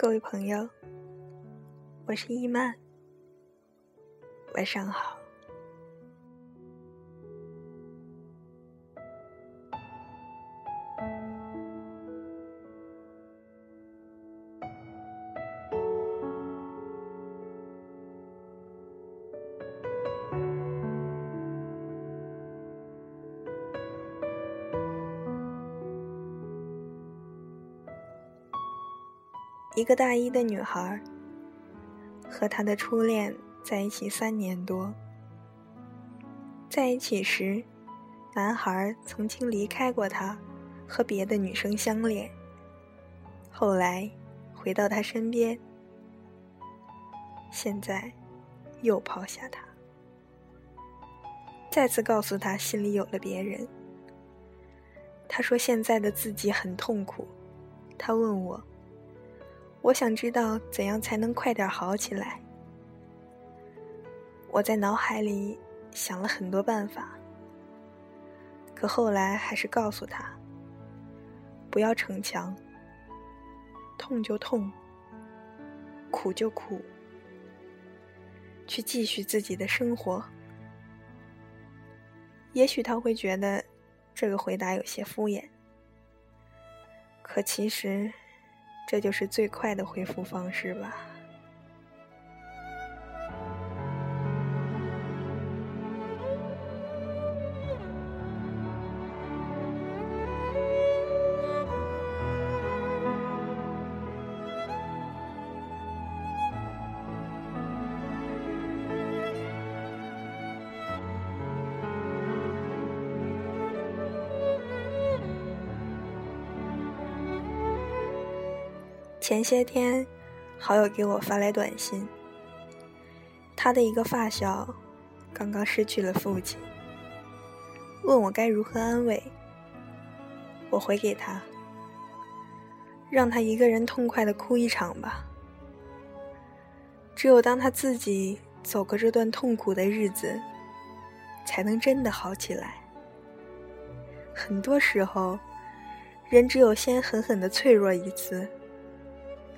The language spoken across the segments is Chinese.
各位朋友，我是易曼，晚上好。一个大一的女孩，和她的初恋在一起三年多。在一起时，男孩曾经离开过她，和别的女生相恋。后来回到她身边，现在又抛下她，再次告诉她心里有了别人。他说现在的自己很痛苦，他问我。我想知道怎样才能快点好起来。我在脑海里想了很多办法，可后来还是告诉他：不要逞强，痛就痛，苦就苦，去继续自己的生活。也许他会觉得这个回答有些敷衍，可其实。这就是最快的恢复方式吧。前些天，好友给我发来短信。他的一个发小刚刚失去了父亲，问我该如何安慰。我回给他：让他一个人痛快的哭一场吧。只有当他自己走过这段痛苦的日子，才能真的好起来。很多时候，人只有先狠狠的脆弱一次。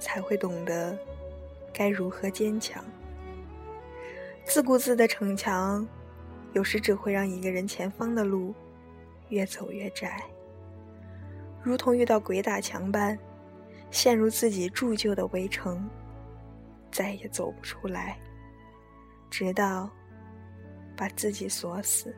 才会懂得该如何坚强。自顾自的逞强，有时只会让一个人前方的路越走越窄，如同遇到鬼打墙般，陷入自己铸就的围城，再也走不出来，直到把自己锁死。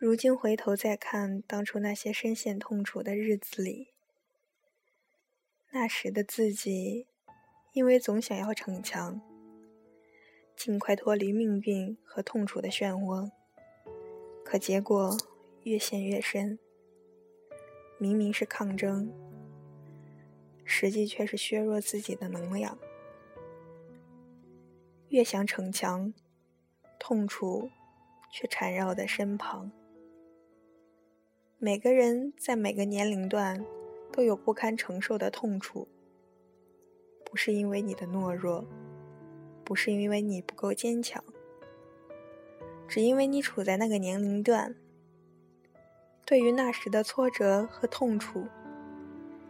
如今回头再看当初那些深陷痛楚的日子里，那时的自己，因为总想要逞强，尽快脱离命运和痛楚的漩涡，可结果越陷越深。明明是抗争，实际却是削弱自己的能量。越想逞强，痛楚却缠绕在身旁。每个人在每个年龄段都有不堪承受的痛楚，不是因为你的懦弱，不是因为你不够坚强，只因为你处在那个年龄段。对于那时的挫折和痛楚，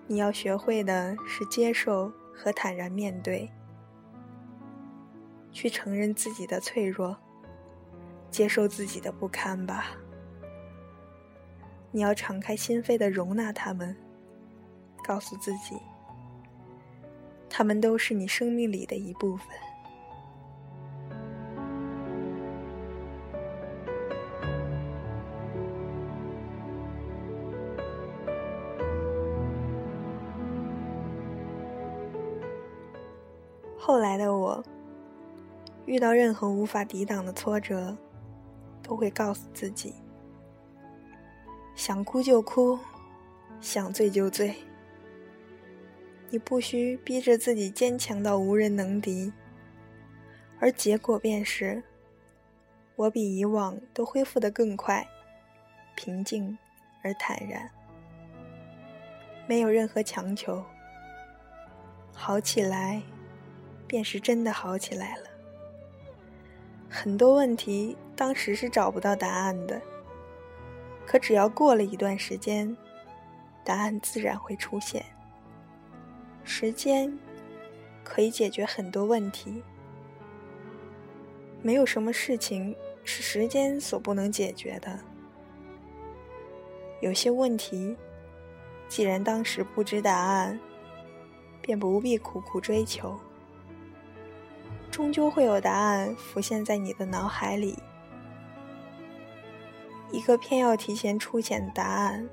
你要学会的是接受和坦然面对，去承认自己的脆弱，接受自己的不堪吧。你要敞开心扉的容纳他们，告诉自己，他们都是你生命里的一部分。后来的我，遇到任何无法抵挡的挫折，都会告诉自己。想哭就哭，想醉就醉。你不需逼着自己坚强到无人能敌，而结果便是，我比以往都恢复得更快，平静而坦然，没有任何强求。好起来，便是真的好起来了。很多问题当时是找不到答案的，可只要过了一段时间，答案自然会出现。时间可以解决很多问题，没有什么事情是时间所不能解决的。有些问题，既然当时不知答案，便不必苦苦追求，终究会有答案浮现在你的脑海里。一个偏要提前出现的答案，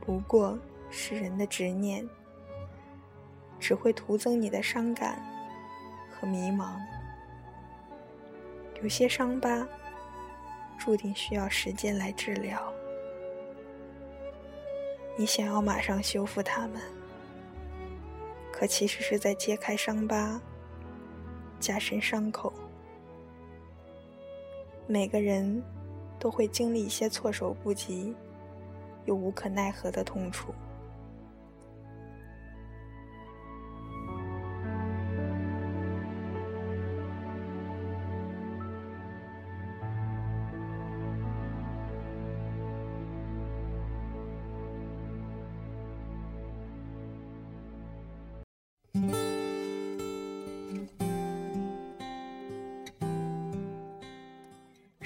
不过是人的执念。只会徒增你的伤感和迷茫。有些伤疤注定需要时间来治疗。你想要马上修复它们，可其实是在揭开伤疤，加深伤口。每个人都会经历一些措手不及又无可奈何的痛楚。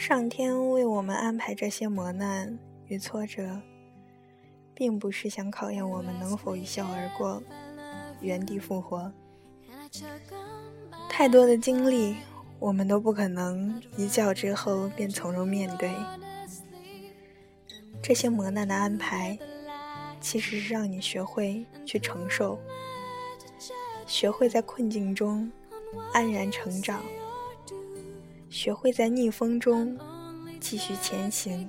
上天为我们安排这些磨难与挫折，并不是想考验我们能否一笑而过、原地复活。太多的经历，我们都不可能一觉之后便从容面对。这些磨难的安排，其实是让你学会去承受，学会在困境中安然成长。学会在逆风中继续前行。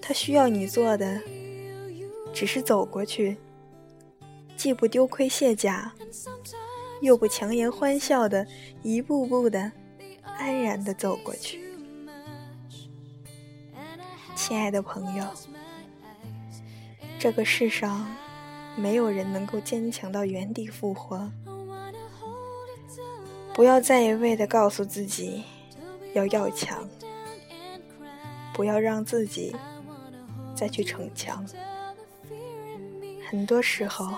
他需要你做的，只是走过去，既不丢盔卸甲，又不强颜欢笑的，一步步的安然的走过去。亲爱的朋友，这个世上没有人能够坚强到原地复活。不要再一味的告诉自己要要强，不要让自己再去逞强。很多时候，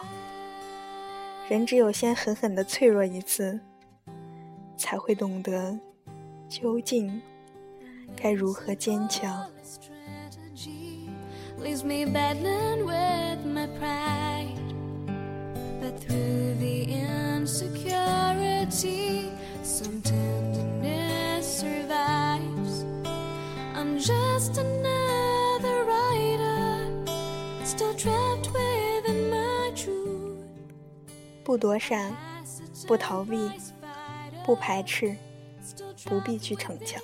人只有先狠狠的脆弱一次，才会懂得究竟该如何坚强。Through the insecurity, sometimes it survives. I'm just another rider. Still trapped where the mercury. 不躲闪，不逃避，不排斥，不必去逞强。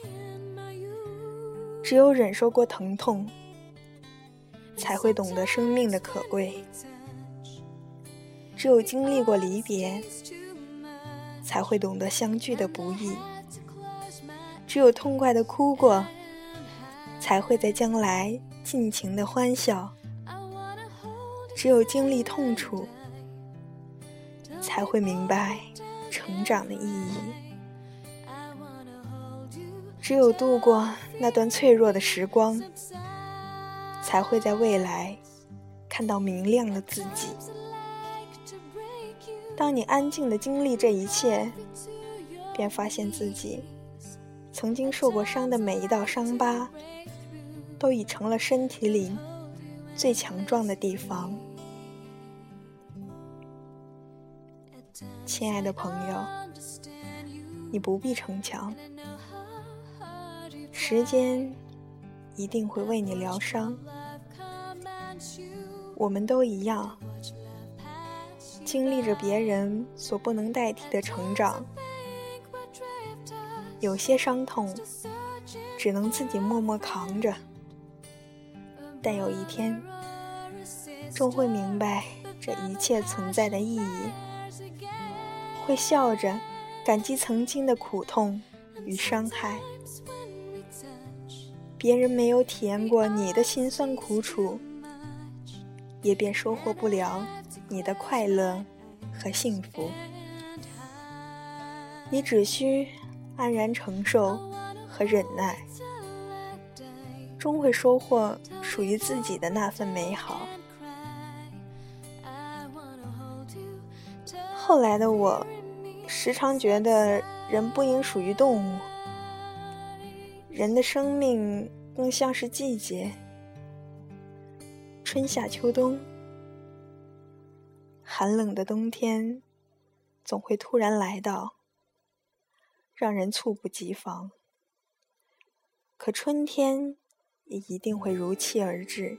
只有忍受过疼痛，才会懂得生命的可贵；只有经历过离别，才会懂得相聚的不易；只有痛快的哭过，才会在将来尽情的欢笑；只有经历痛楚。才会明白成长的意义。只有度过那段脆弱的时光，才会在未来看到明亮的自己。当你安静的经历这一切，便发现自己曾经受过伤的每一道伤疤，都已成了身体里最强壮的地方。亲爱的朋友，你不必逞强，时间一定会为你疗伤。我们都一样，经历着别人所不能代替的成长。有些伤痛只能自己默默扛着，但有一天，终会明白这一切存在的意义。会笑着感激曾经的苦痛与伤害，别人没有体验过你的辛酸苦楚，也便收获不了你的快乐和幸福。你只需安然承受和忍耐，终会收获属于自己的那份美好。后来的我，时常觉得人不应属于动物，人的生命更像是季节，春夏秋冬，寒冷的冬天总会突然来到，让人猝不及防。可春天也一定会如期而至，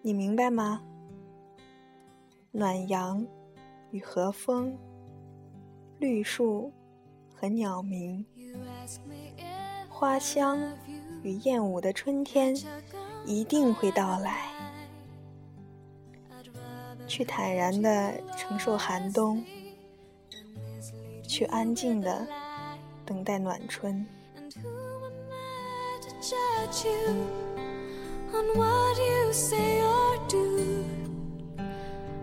你明白吗？暖阳与和风，绿树和鸟鸣，花香与燕舞的春天一定会到来。去坦然的承受寒冬，去安静的等待暖春。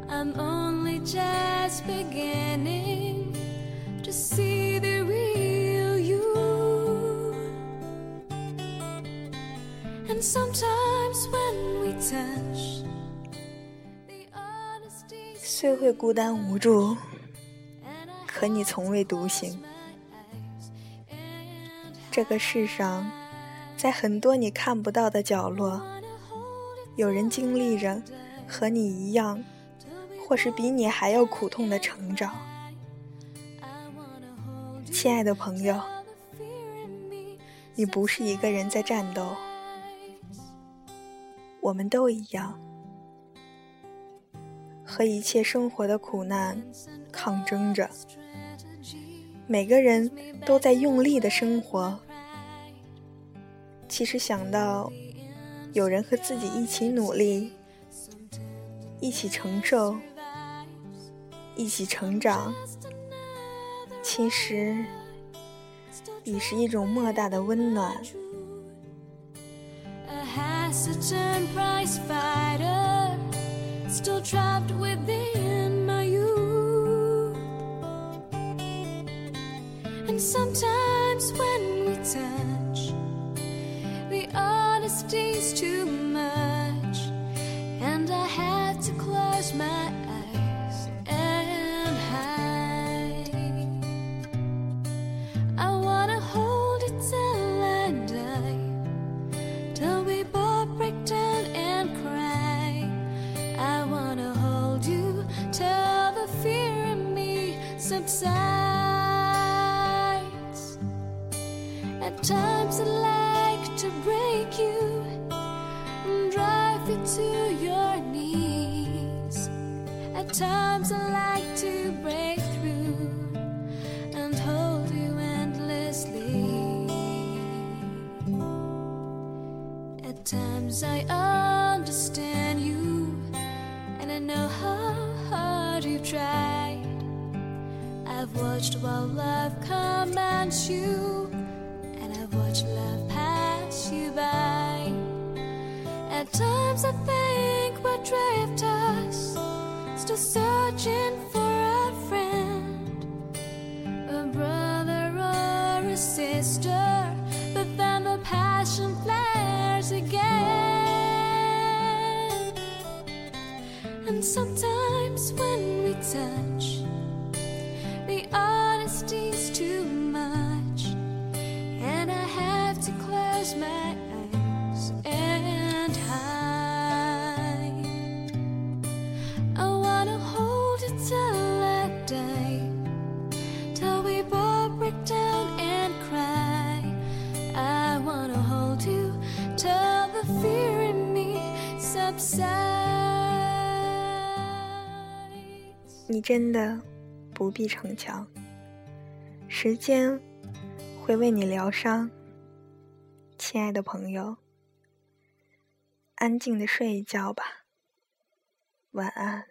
I'm only just beginning to see the real you. And sometimes when we touch, 虽会孤单无助，可你从未独行。这个世上，在很多你看不到的角落，有人经历着和你一样。或是比你还要苦痛的成长，亲爱的朋友，你不是一个人在战斗，我们都一样，和一切生活的苦难抗争着，每个人都在用力的生活。其实想到有人和自己一起努力，一起承受。一起成长，其实已是一种莫大的温暖。still trapped within my youth. And sometimes when At times I understand you and I know how hard you've tried. I've watched while love commands you and I've watched love pass you by. At times I think we're drifters, still searching sometimes when we touch, 你真的不必逞强，时间会为你疗伤。亲爱的朋友，安静的睡一觉吧，晚安。